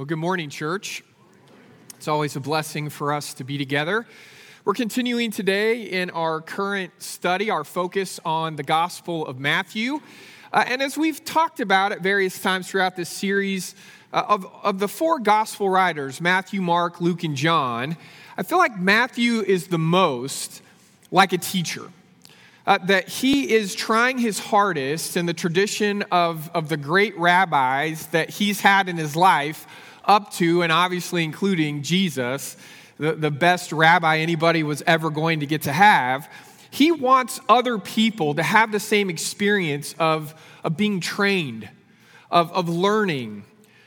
Well, good morning, church. It's always a blessing for us to be together. We're continuing today in our current study, our focus on the Gospel of Matthew. Uh, and as we've talked about at various times throughout this series, uh, of, of the four Gospel writers, Matthew, Mark, Luke, and John, I feel like Matthew is the most like a teacher uh, that he is trying his hardest in the tradition of, of the great rabbis that he's had in his life, up to and obviously including Jesus, the, the best rabbi anybody was ever going to get to have. He wants other people to have the same experience of, of being trained, of, of learning,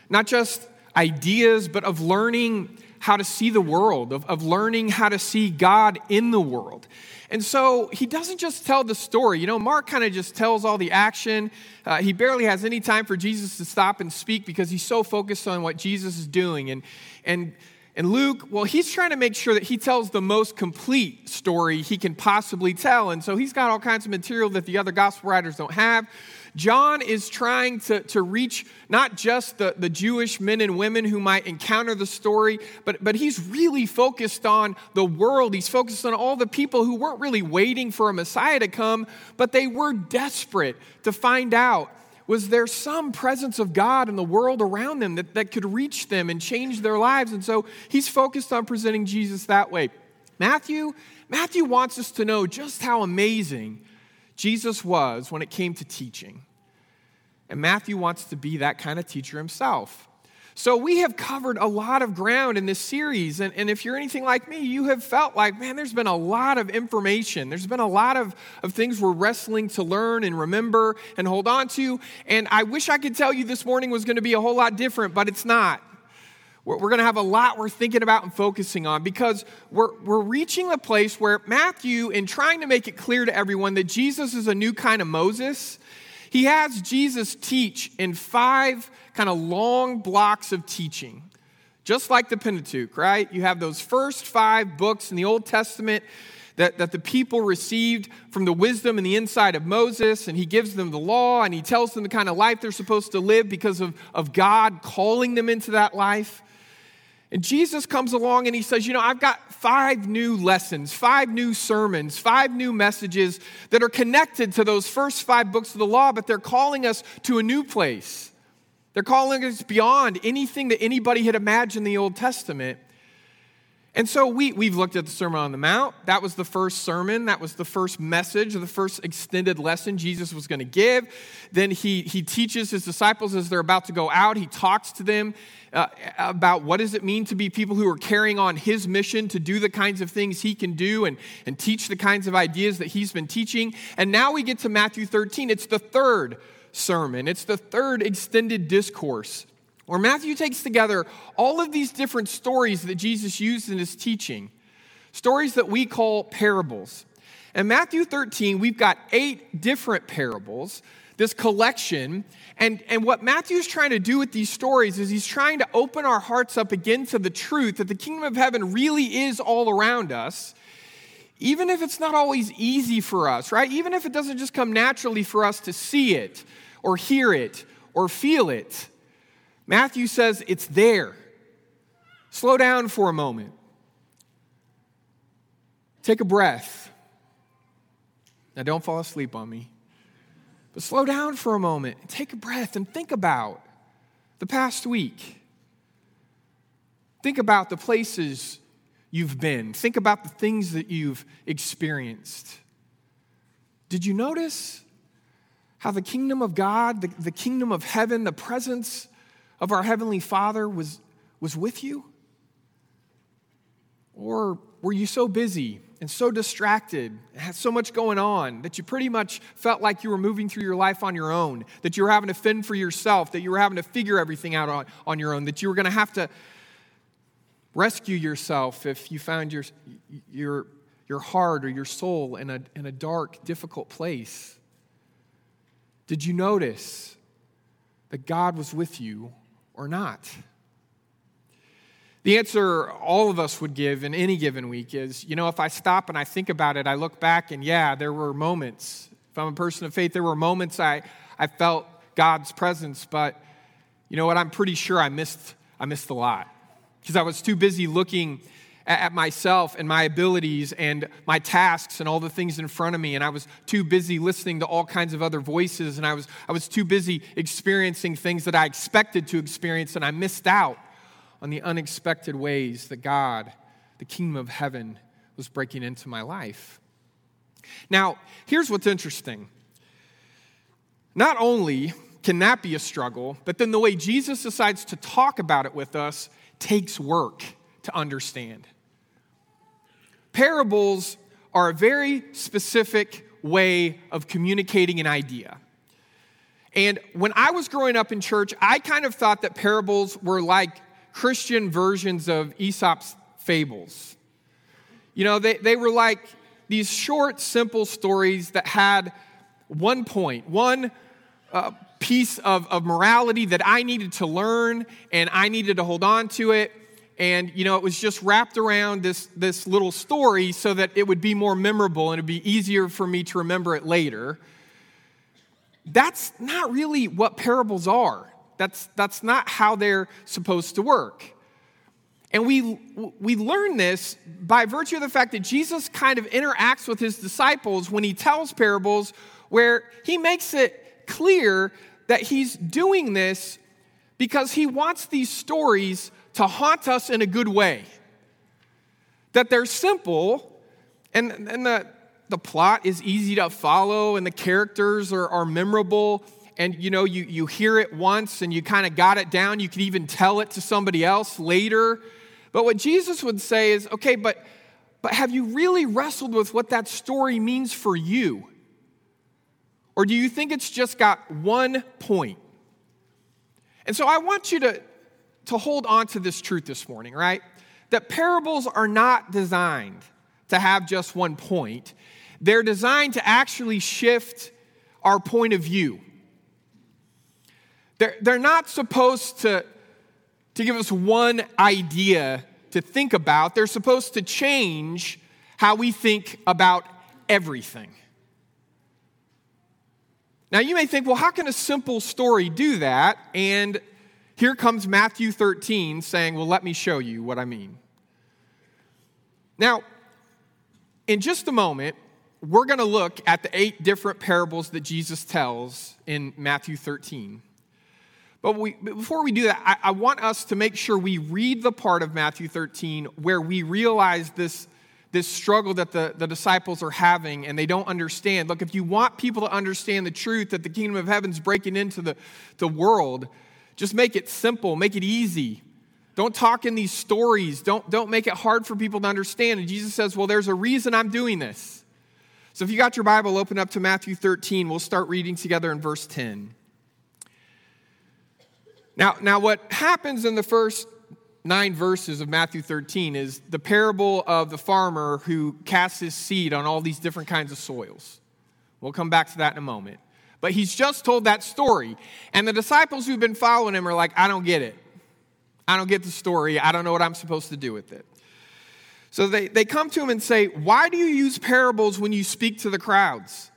not just ideas, but of learning how to see the world, of, of learning how to see God in the world. And so he doesn't just tell the story. You know, Mark kind of just tells all the action. Uh, he barely has any time for Jesus to stop and speak because he's so focused on what Jesus is doing. And, and, and Luke, well, he's trying to make sure that he tells the most complete story he can possibly tell. And so he's got all kinds of material that the other gospel writers don't have. John is trying to, to reach not just the, the Jewish men and women who might encounter the story, but, but he's really focused on the world. He's focused on all the people who weren't really waiting for a Messiah to come, but they were desperate to find out was there some presence of God in the world around them that, that could reach them and change their lives? And so he's focused on presenting Jesus that way. Matthew, Matthew wants us to know just how amazing Jesus was when it came to teaching. And Matthew wants to be that kind of teacher himself. So, we have covered a lot of ground in this series. And, and, if you're anything like me, you have felt like, man, there's been a lot of information. There's been a lot of, of things we're wrestling to learn and remember and hold on to. And I wish I could tell you this morning was going to be a whole lot different, but it's not. We're, we're going to have a lot we're thinking about and focusing on because we're, we're reaching a place where Matthew, in trying to make it clear to everyone that Jesus is a new kind of Moses, he has Jesus teach in five kind of long blocks of teaching, just like the Pentateuch, right? You have those first five books in the Old Testament that, that the people received from the wisdom and the insight of Moses, and he gives them the law and he tells them the kind of life they're supposed to live because of, of God calling them into that life. And Jesus comes along and he says, You know, I've got five new lessons, five new sermons, five new messages that are connected to those first five books of the law, but they're calling us to a new place. They're calling us beyond anything that anybody had imagined in the Old Testament. And so we, we've looked at the Sermon on the Mount. That was the first sermon. That was the first message, the first extended lesson Jesus was going to give. Then he, he teaches his disciples as they're about to go out. He talks to them uh, about what does it mean to be people who are carrying on his mission to do the kinds of things he can do and, and teach the kinds of ideas that he's been teaching. And now we get to Matthew 13. It's the third sermon, it's the third extended discourse where Matthew takes together all of these different stories that Jesus used in his teaching, stories that we call parables. In Matthew 13, we've got eight different parables, this collection. And, and what Matthew's trying to do with these stories is he's trying to open our hearts up again to the truth that the kingdom of heaven really is all around us, even if it's not always easy for us, right? Even if it doesn't just come naturally for us to see it or hear it or feel it. Matthew says it's there. Slow down for a moment. Take a breath. Now, don't fall asleep on me. But slow down for a moment take a breath and think about the past week. Think about the places you've been. Think about the things that you've experienced. Did you notice how the kingdom of God, the, the kingdom of heaven, the presence of our Heavenly Father was, was with you? Or were you so busy and so distracted, and had so much going on, that you pretty much felt like you were moving through your life on your own, that you were having to fend for yourself, that you were having to figure everything out on, on your own, that you were going to have to rescue yourself if you found your, your, your heart or your soul in a, in a dark, difficult place? Did you notice that God was with you or not? The answer all of us would give in any given week is you know, if I stop and I think about it, I look back and yeah, there were moments. If I'm a person of faith, there were moments I, I felt God's presence, but you know what? I'm pretty sure I missed, I missed a lot because I was too busy looking at myself and my abilities and my tasks and all the things in front of me. And i was too busy listening to all kinds of other voices. And i was, I was too busy experiencing things that i expected to experience. And i missed out on the unexpected ways that god the kingdom of heaven was breaking into my life. Now here's what's interesting. Not only can that be a struggle but then the way jesus decides to talk about it with us takes work to understand Parables are a very specific way of communicating an idea. And when I was growing up in church, I kind of thought that parables were like Christian versions of Aesop's fables. You know, they, they were like these short, simple stories that had one point, one uh, piece of, of morality that I needed to learn and I needed to hold on to it and you know it was just wrapped around this this little story so that it would be more memorable and it'd be easier for me to remember it later. That's not really what parables are. That's that's not how they're supposed to work. And we we learn this by virtue of the fact that Jesus kind of interacts with his disciples when he tells parables where he makes it clear that he's doing this because he wants these stories to haunt us in a good way. That they're simple and, and the, the plot is easy to follow and the characters are, are memorable. And you know you, you hear it once and you kind of got it down. You can even tell it to somebody else later. But what jesus would say is okay but but have you really wrestled with what that story means for you? Or do you think it's just got one point? And so i want you to to hold on to this truth this morning, right? That parables are not designed to have just one point, they're designed to actually shift our point of view. They're, they're not supposed to, to give us one idea to think about, they're supposed to change how we think about everything. Now, you may think, well, how can a simple story do that? And here comes Matthew 13 saying, Well, let me show you what I mean. Now, in just a moment, we're going to look at the eight different parables that Jesus tells in Matthew 13. But we, before we do that, I, I, want us to make sure we read the part of Matthew 13 where we realize this, this struggle that the, the disciples are having and they don't understand. Look, if you want people to understand the truth that the kingdom of heaven's breaking into the, the world, just make it simple, make it easy. Don't talk in these stories. Don't, don't make it hard for people to understand. And Jesus says, Well, there's a reason I'm doing this. So if you got your Bible, open up to Matthew 13. We'll start reading together in verse 10. Now, now what happens in the first nine verses of Matthew 13 is the parable of the farmer who casts his seed on all these different kinds of soils. We'll come back to that in a moment. But he's just told that story. And the disciples who've been following him are like, I don't get it. I don't get the story. I don't know what I'm supposed to do with it. So they, they come to him and say, Why do you use parables when you speak to the crowds?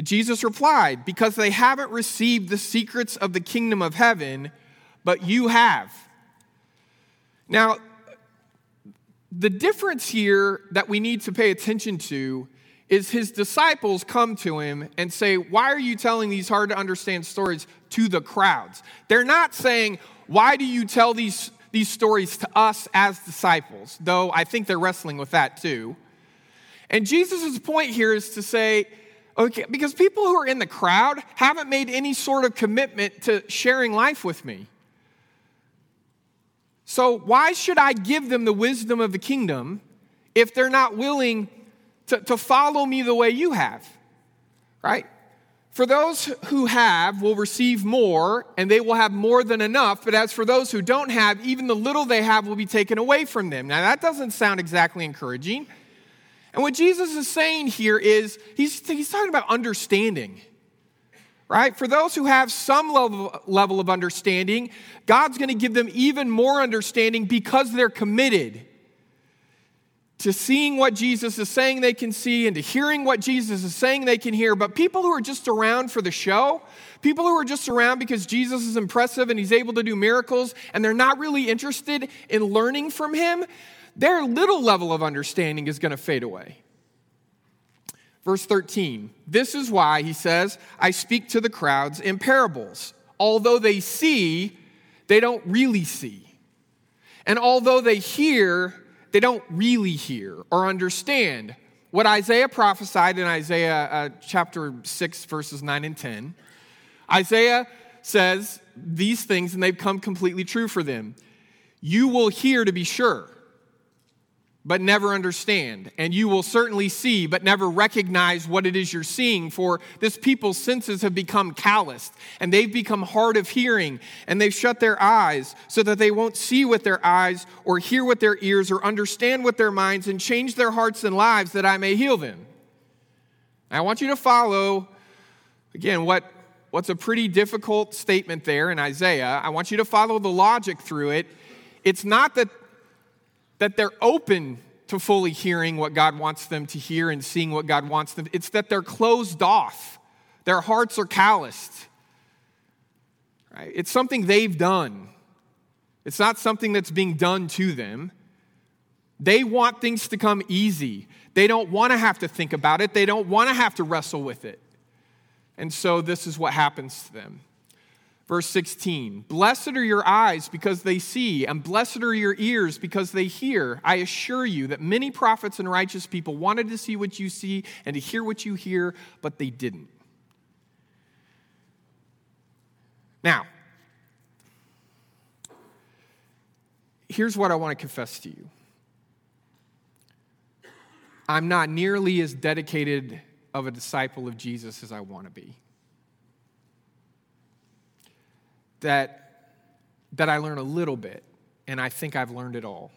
Jesus replied, Because they haven't received the secrets of the kingdom of heaven, but you have. Now, the difference here that we need to pay attention to is his disciples come to him and say, Why are you telling these hard to understand stories to the crowds? They're not saying, Why do you tell these, these stories to us as disciples? Though I think they're wrestling with that too. And Jesus' point here is to say, okay, because people who are in the crowd haven't made any sort of commitment to sharing life with me. So, why should I give them the wisdom of the kingdom if they're not willing to, to follow me the way you have, right? For those who have will receive more, and they will have more than enough. But as for those who don't have, even the little they have will be taken away from them. Now, that doesn't sound exactly encouraging. And what Jesus is saying here is he's, he's talking about understanding, right? For those who have some level, level of understanding, God's going to give them even more understanding because they're committed to seeing what Jesus is saying they can see and to hearing what Jesus is saying they can hear. But people who are just around for the show, people who are just around because Jesus is impressive and he's able to do miracles and they're not really interested in learning from him, their little level of understanding is going to fade away. Verse 13, this is why he says, I speak to the crowds in parables. Although they see, they don't really see. And although they hear, they don't really hear or understand what Isaiah prophesied in Isaiah uh, chapter 6, verses 9 and 10. Isaiah says these things, and they've come completely true for them. You will hear to be sure but never understand. And you will certainly see, but never recognize what it is you're seeing. For this people's senses have become calloused, and they've become hard of hearing, and they've shut their eyes so that they won't see with their eyes, or hear with their ears, or understand with their minds, and change their hearts and lives that I may heal them. I want you to follow, again, what, what's a pretty difficult statement there in Isaiah. I want you to follow the logic through it. It's not that that they're open to fully hearing what God wants them to hear and seeing what God wants them. It's that they're closed off. Their hearts are calloused. Right? It's something they've done. It's not something that's being done to them. They want things to come easy. They don't want to have to think about it. They don't want to have to wrestle with it. And so this is what happens to them. Verse 16 Blessed are your eyes because they see, and blessed are your ears because they hear. I assure you that many prophets and righteous people wanted to see what you see and to hear what you hear, but they didn't. Now, here's what I want to confess to you I'm not nearly as dedicated of a disciple of Jesus as I want to be. That, that I learn a little bit, and I think I've learned it all.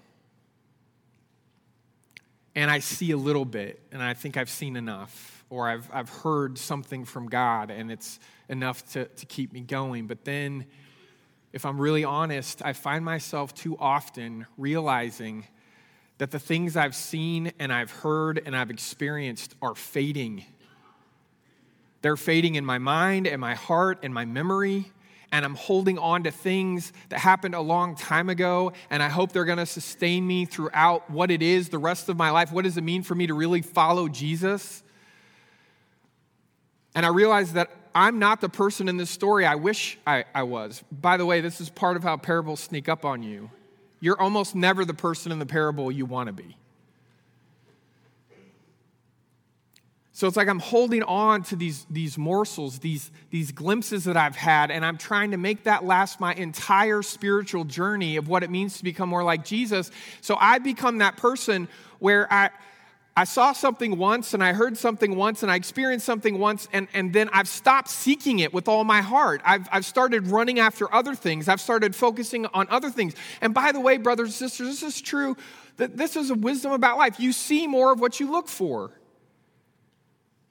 And I see a little bit, and I think I've seen enough, or I've, I've heard something from God, and it's enough to, to keep me going. But then, if I'm really honest, I find myself too often realizing that the things I've seen and I've heard and I've experienced are fading. They're fading in my mind and my heart and my memory and I'm holding on to things that happened a long time ago, and I hope they're going to sustain me throughout what it is the rest of my life. What does it mean for me to really follow Jesus? And I realize that I'm not the person in this story I wish I, I was. By the way, this is part of how parables sneak up on you. You're almost never the person in the parable you want to be. So it's like I'm holding on to these, these morsels, these, these glimpses that I've had, and I'm trying to make that last my entire spiritual journey of what it means to become more like Jesus. So I become that person where I, I saw something once and I heard something once and I experienced something once, and, and then I've stopped seeking it with all my heart. I've, I've started running after other things. I've started focusing on other things. And by the way, brothers and sisters, this is true this is a wisdom about life. You see more of what you look for.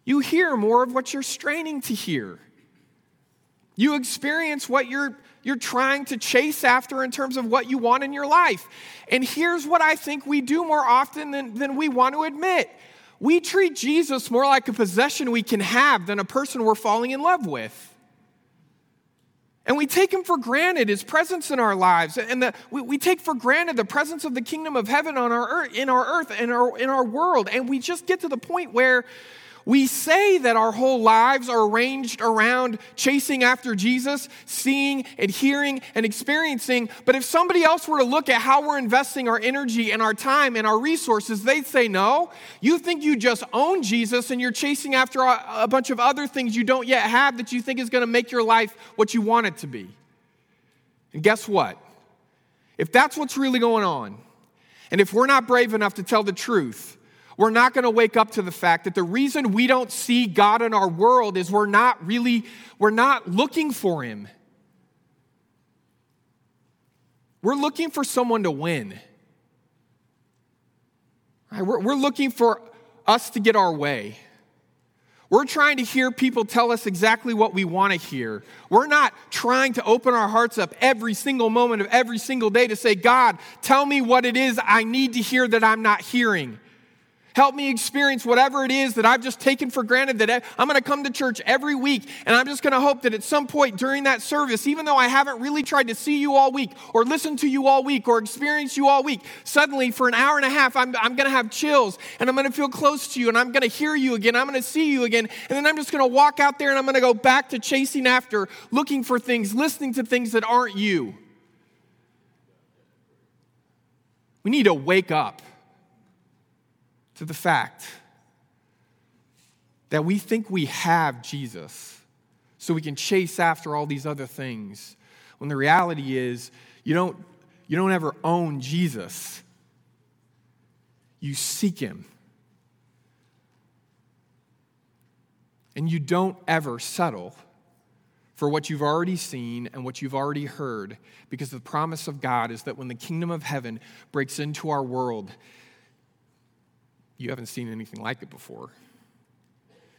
You hear more of what you're straining to hear. You experience what you're, you're trying to chase after in terms of what you want in your life. And here's what I think we do more often than, than we want to admit we treat Jesus more like a possession we can have than a person we're falling in love with. And we take him for granted, his presence in our lives. And the, we, we, take for granted the presence of the kingdom of heaven on our earth, in our earth, in our, in our world. And we just get to the point where we say that our whole lives are arranged around chasing after Jesus, seeing and hearing and experiencing. But if somebody else were to look at how we're investing our energy and our time and our resources, they'd say, No, you think you just own Jesus and you're chasing after a bunch of other things you don't yet have that you think is going to make your life what you want it to be. And guess what? If that's what's really going on, and if we're not brave enough to tell the truth, we're not going to wake up to the fact that the reason we don't see God in our world is we're not really, we're not looking for Him. We're looking for someone to win. We're, we're looking for us to get our way. We're trying to hear people tell us exactly what we want to hear. We're not trying to open our hearts up every single moment of every single day to say, God, tell me what it is I need to hear that I'm not hearing. Help me experience whatever it is that I've just taken for granted that I'm going to come to church every week and I'm just going to hope that at some point during that service, even though I haven't really tried to see you all week or listen to you all week or experience you all week, suddenly for an hour and a half, I'm, I'm going to have chills and I'm going to feel close to you and I'm going to hear you again. I'm going to see you again. And then I'm just going to walk out there and I'm going to go back to chasing after, looking for things, listening to things that aren't you. We need to wake up to the fact that we think we have Jesus so we can chase after all these other things when the reality is you don't, you don't ever own Jesus, you seek him. And you don't ever settle for what you've already seen and what you've already heard, because the promise of God is that when the kingdom of heaven breaks into our world, you haven't seen anything like it before.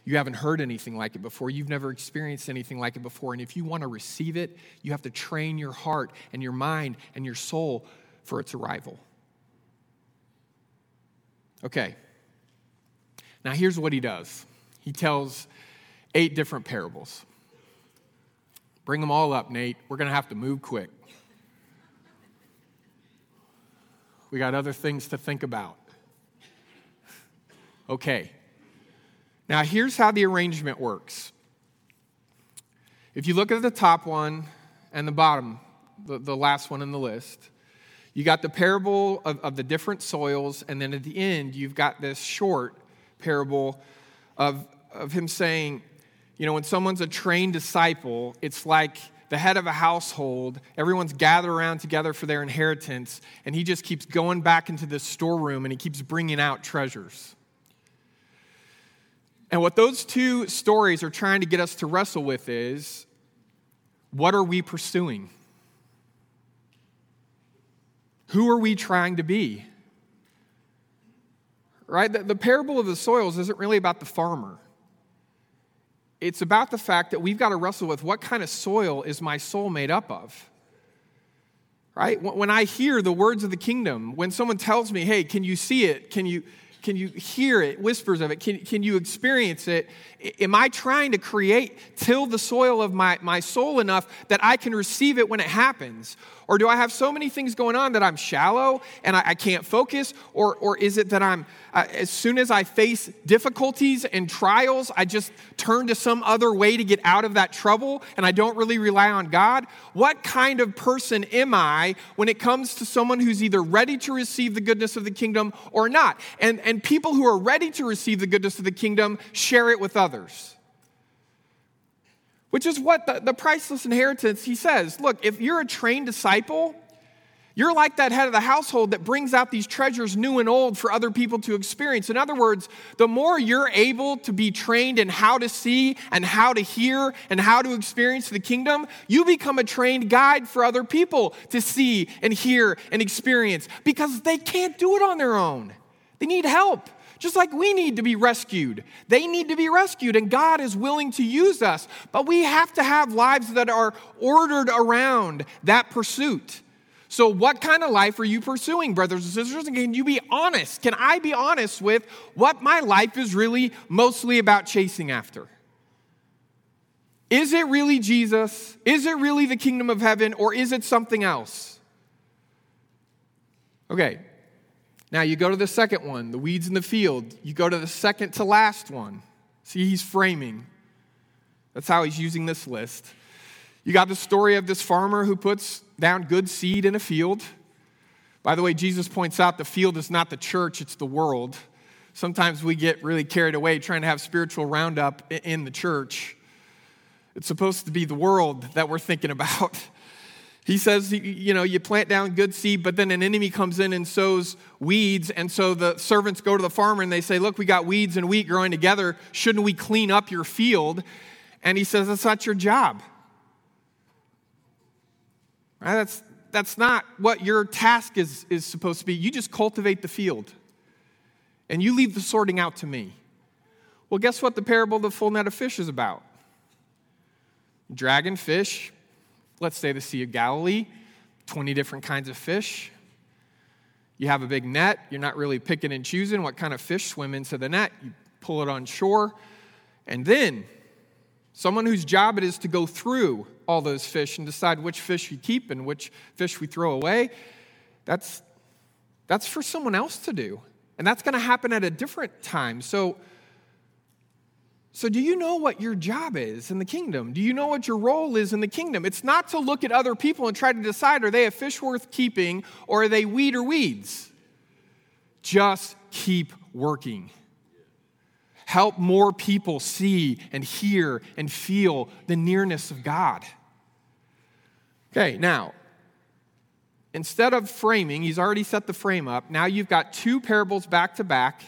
You haven't heard anything like it before. You've never experienced anything like it before. And if you want to receive it, you have to train your heart and your mind and your soul for its arrival. Okay. Now, here's what he does he tells eight different parables. Bring them all up, Nate. We're going to have to move quick. We got other things to think about. Okay. Now, here's how the arrangement works. If you look at the top one and the bottom, the, the last one in the list, you got the parable of, of the different soils, and then at the end, you've got this short parable of, of him saying, you know, when someone's a trained disciple, it's like the head of a household. Everyone's gathered around together for their inheritance, and he just keeps going back into this storeroom and he keeps bringing out treasures. And what those two stories are trying to get us to wrestle with is what are we pursuing? Who are we trying to be? Right? The, the, parable of the soils isn't really about the farmer. It's about the fact that we've got to wrestle with what kind of soil is my soul made up of? Right? When I hear the words of the kingdom, when someone tells me, hey, can you see it? Can you, can you hear it, whispers of it? Can, can you experience it? Am I trying to create, till the soil of my, my soul enough that I can receive it when it happens? Or do I have so many things going on that I'm shallow and I, I can't focus? Or, or is it that I'm, uh, as soon as I face difficulties and trials, I just turn to some other way to get out of that trouble and I don't really rely on God? What kind of person am I when it comes to someone who's either ready to receive the goodness of the kingdom or not? And, and people who are ready to receive the goodness of the kingdom share it with others which is what the, the priceless inheritance, he says. Look, if you're a trained disciple, you're like that head of the household that brings out these treasures new and old for other people to experience. In other words, the more you're able to be trained in how to see and how to hear and how to experience the kingdom, you become a trained guide for other people to see and hear and experience because they can't do it on their own. They need help just like we need to be rescued. They need to be rescued, and God is willing to use us. But we have to have lives that are ordered around that pursuit. So, what kind of life are you pursuing, brothers and sisters? And can you be honest? Can I be honest with what my life is really mostly about chasing after? Is it really Jesus? Is it really the kingdom of heaven? Or is it something else? Okay, now you go to the second one, the weeds in the field. You go to the second to last one. See, he's framing. That's how he's using this list. You got the story of this farmer who puts down good seed in a field. By the way, Jesus points out the field is not the church, it's the world. Sometimes we get really carried away trying to have spiritual roundup in the church. It's supposed to be the world that we're thinking about. He says, you know, you plant down good seed, but then an enemy comes in and sows weeds. And so the servants go to the farmer and they say, Look, we got weeds and wheat growing together. Shouldn't we clean up your field? And he says, That's not your job. Right? That's, that's not what your task is, is supposed to be. You just cultivate the field and you leave the sorting out to me. Well, guess what the parable of the full net of fish is about? Dragon fish, let's say the Sea of Galilee, 20 different kinds of fish. You have a big net, you're not really picking and choosing what kind of fish swim into the net. You pull it on shore, and then someone whose job it is to go through all those fish and decide which fish we keep and which fish we throw away, that's, that's for someone else to do. And that's going to happen at a different time. So, so, do you know what your job is in the kingdom? Do you know what your role is in the kingdom? It's not to look at other people and try to decide are they a fish worth keeping or are they weed or weeds? Just keep working. Help more people see and hear and feel the nearness of God. Okay, now, instead of framing, he's already set the frame up. Now you've got two parables back to back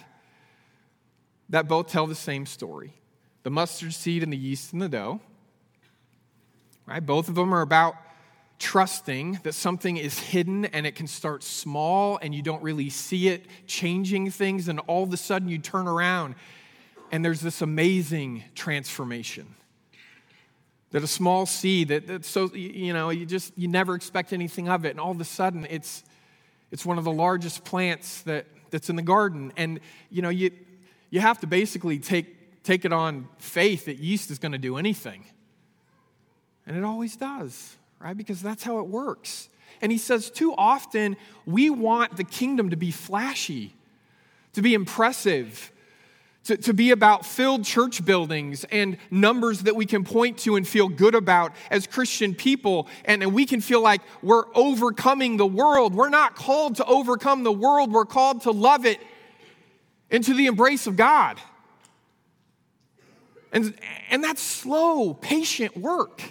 that both tell the same story the mustard seed and the yeast in the dough. Right? Both of them are about trusting that something is hidden and it can start small and you don't really see it changing things, and all of a sudden you turn around and there's this amazing transformation. That a small seed that, that's so you know you just you never expect anything of it, and all of a sudden it's it's one of the largest plants that, that's in the garden. And you know, you you have to basically take take it on faith that yeast is going to do anything. And it always does, right? Because that's how it works. And he says, too often we want the kingdom to be flashy, to be impressive, to, to be about filled church buildings and numbers that we can point to and feel good about as Christian people. And, and we can feel like we're overcoming the world. We're not called to overcome the world, we're called to love it into the embrace of God. And, and that's slow, patient work.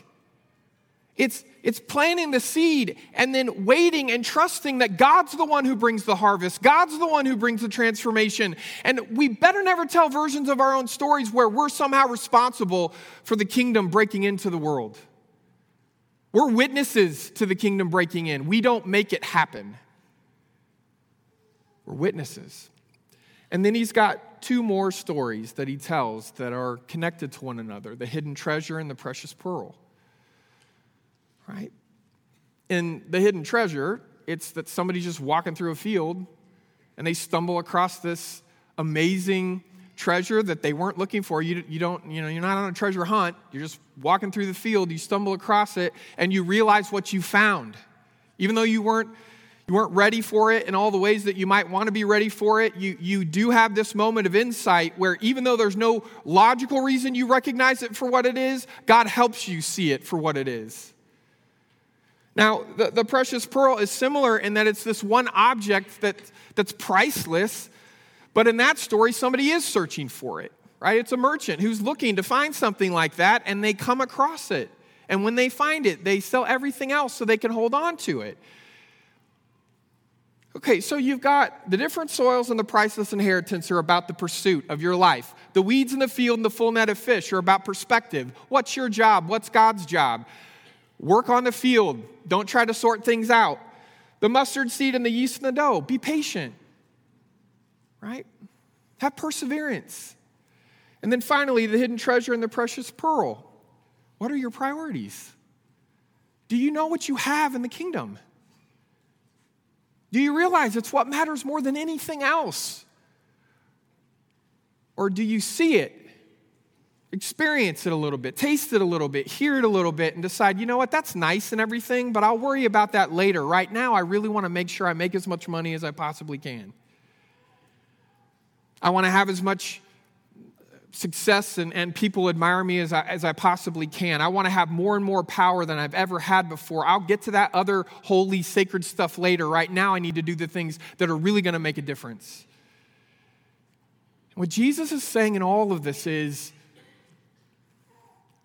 It's, it's planting the seed and then waiting and trusting that God's the one who brings the harvest. God's the one who brings the transformation. And we better never tell versions of our own stories where we're somehow responsible for the kingdom breaking into the world. We're witnesses to the kingdom breaking in. We don't make it happen. We're witnesses. And then he's got two more stories that he tells that are connected to one another the hidden treasure and the precious pearl. Right? In the hidden treasure, it's that somebody's just walking through a field and they stumble across this amazing treasure that they weren't looking for. You, you don't, you know, you're not on a treasure hunt. You're just walking through the field, you stumble across it, and you realize what you found. Even though you weren't you weren't ready for it in all the ways that you might want to be ready for it, you, you do have this moment of insight where even though there's no logical reason you recognize it for what it is, God helps you see it for what it is. Now, the, the precious pearl is similar in that it's this one object that, that's priceless, but in that story, somebody is searching for it, right? It's a merchant who's looking to find something like that, and they come across it. And when they find it, they sell everything else so they can hold on to it. Okay, so you've got the different soils and the priceless inheritance are about the pursuit of your life. The weeds in the field and the full net of fish are about perspective. What's your job? What's God's job? Work on the field. Don't try to sort things out. The mustard seed and the yeast in the dough. Be patient, right? Have perseverance. And then finally, the hidden treasure and the precious pearl. What are your priorities? Do you know what you have in the kingdom? Do you realize it's what matters more than anything else? Or do you see it, experience it a little bit, taste it a little bit, hear it a little bit, and decide, you know what, that's nice and everything, but I'll worry about that later. Right now, I really want to make sure I make as much money as I possibly can. I want to have as much success and, and people admire me as I, as I possibly can. I want to have more and more power than I've ever had before. I'll get to that other holy, sacred stuff later. Right now, I need to do the things that are really going to make a difference. What Jesus is saying in all of this is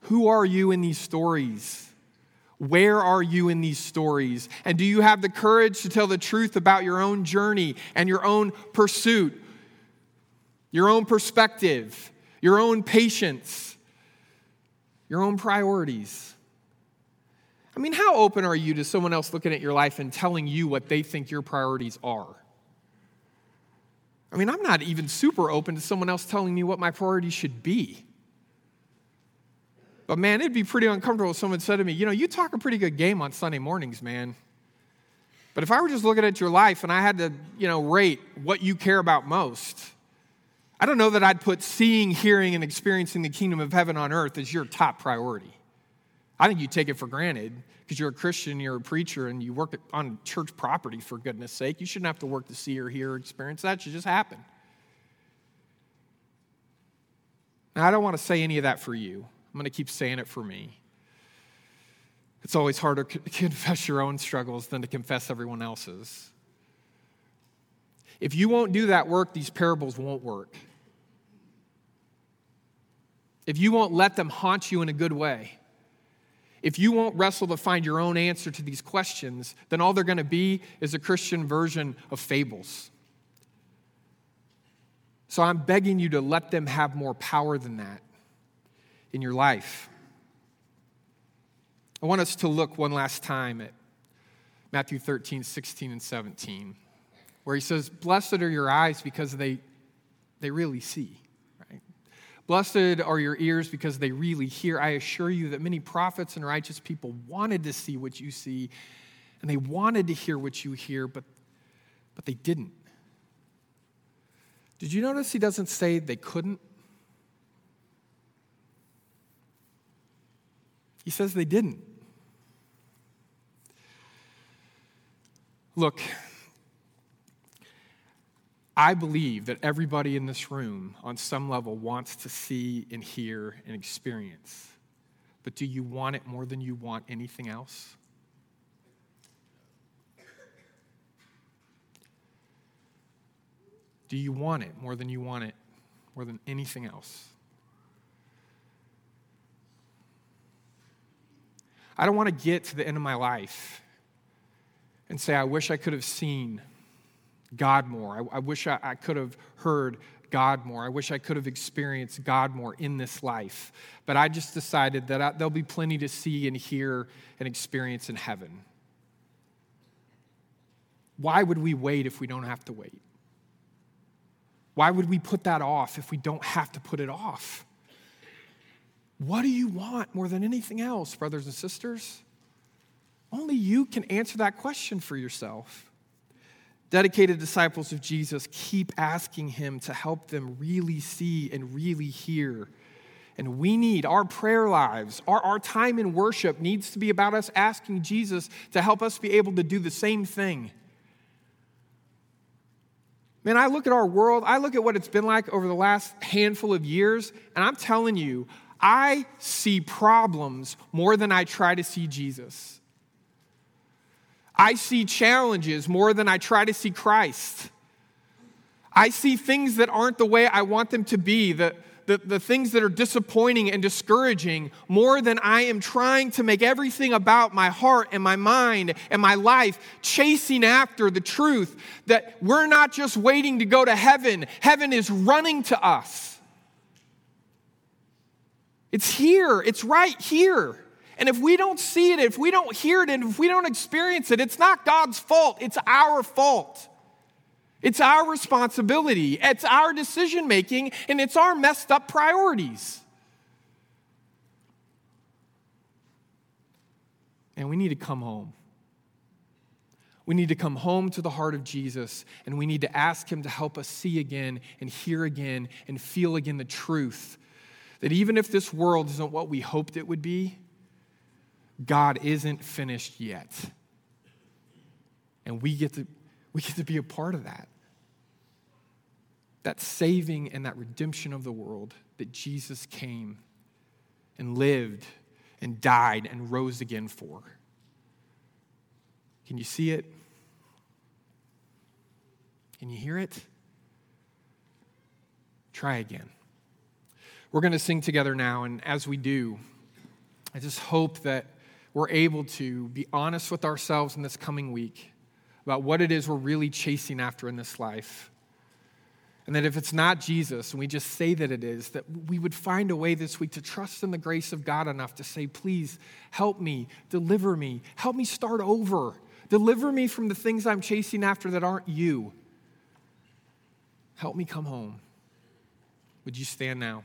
who are you in these stories? Where are you in these stories? And do you have the courage to tell the truth about your own journey and your own pursuit, your own perspective? Your own patience, your own priorities. I mean, how open are you to someone else looking at your life and telling you what they think your priorities are? I mean, I'm not even super open to someone else telling me what my priorities should be. But man, it'd be pretty uncomfortable if someone said to me, You know, you talk a pretty good game on Sunday mornings, man. But if I were just looking at your life and I had to, you know, rate what you care about most, I don't know that I'd put seeing, hearing, and experiencing the kingdom of heaven on earth as your top priority. I think you take it for granted because you're a Christian, you're a preacher, and you work on church property, for goodness sake. You shouldn't have to work to see or hear or experience that. It should just happen. Now, I don't want to say any of that for you. I'm going to keep saying it for me. It's always harder to confess your own struggles than to confess everyone else's. If you won't do that work, these parables won't work. If you won't let them haunt you in a good way, if you won't wrestle to find your own answer to these questions, then all they're going to be is a Christian version of fables. So I'm begging you to let them have more power than that in your life. I want us to look one last time at Matthew 13, 16, and 17, where he says, Blessed are your eyes because they, they really see. Blessed are your ears because they really hear. I assure you that many prophets and righteous people wanted to see what you see, and they wanted to hear what you hear, but, but they didn't. Did you notice he doesn't say they couldn't? He says they didn't. Look, I believe that everybody in this room, on some level, wants to see and hear and experience. But do you want it more than you want anything else? Do you want it more than you want it, more than anything else? I don't want to get to the end of my life and say, I wish I could have seen God more. I, I wish I, I could have heard God more. I wish I could have experienced God more in this life. But I just decided that I, there'll be plenty to see and hear and experience in heaven. Why would we wait if we don't have to wait? Why would we put that off if we don't have to put it off? What do you want more than anything else, brothers and sisters? Only you can answer that question for yourself. Dedicated disciples of Jesus keep asking him to help them really see and really hear. And we need our prayer lives, our, our time in worship needs to be about us asking Jesus to help us be able to do the same thing. Man, I look at our world, I look at what it's been like over the last handful of years, and I'm telling you, I see problems more than I try to see Jesus. I see challenges more than I try to see Christ. I see things that aren't the way I want them to be, the, the, the things that are disappointing and discouraging, more than I am trying to make everything about my heart and my mind and my life chasing after the truth that we're not just waiting to go to heaven, heaven is running to us. It's here, it's right here. And if we don't see it, if we don't hear it, and if we don't experience it, it's not God's fault, it's our fault. It's our responsibility, it's our decision making, and it's our messed up priorities. And we need to come home. We need to come home to the heart of Jesus, and we need to ask Him to help us see again and hear again and feel again the truth that even if this world isn't what we hoped it would be, God isn't finished yet. And we get to, we get to be a part of that. That saving and that redemption of the world that Jesus came and lived and died and rose again for. Can you see it? Can you hear it? Try again. We're going to sing together now, and as we do, I just hope that we're able to be honest with ourselves in this coming week about what it is we're really chasing after in this life. And that if it's not Jesus, and we just say that it is, that we would find a way this week to trust in the grace of God enough to say, please help me, deliver me, help me start over, deliver me from the things I'm chasing after that aren't you. Help me come home. Would you stand now?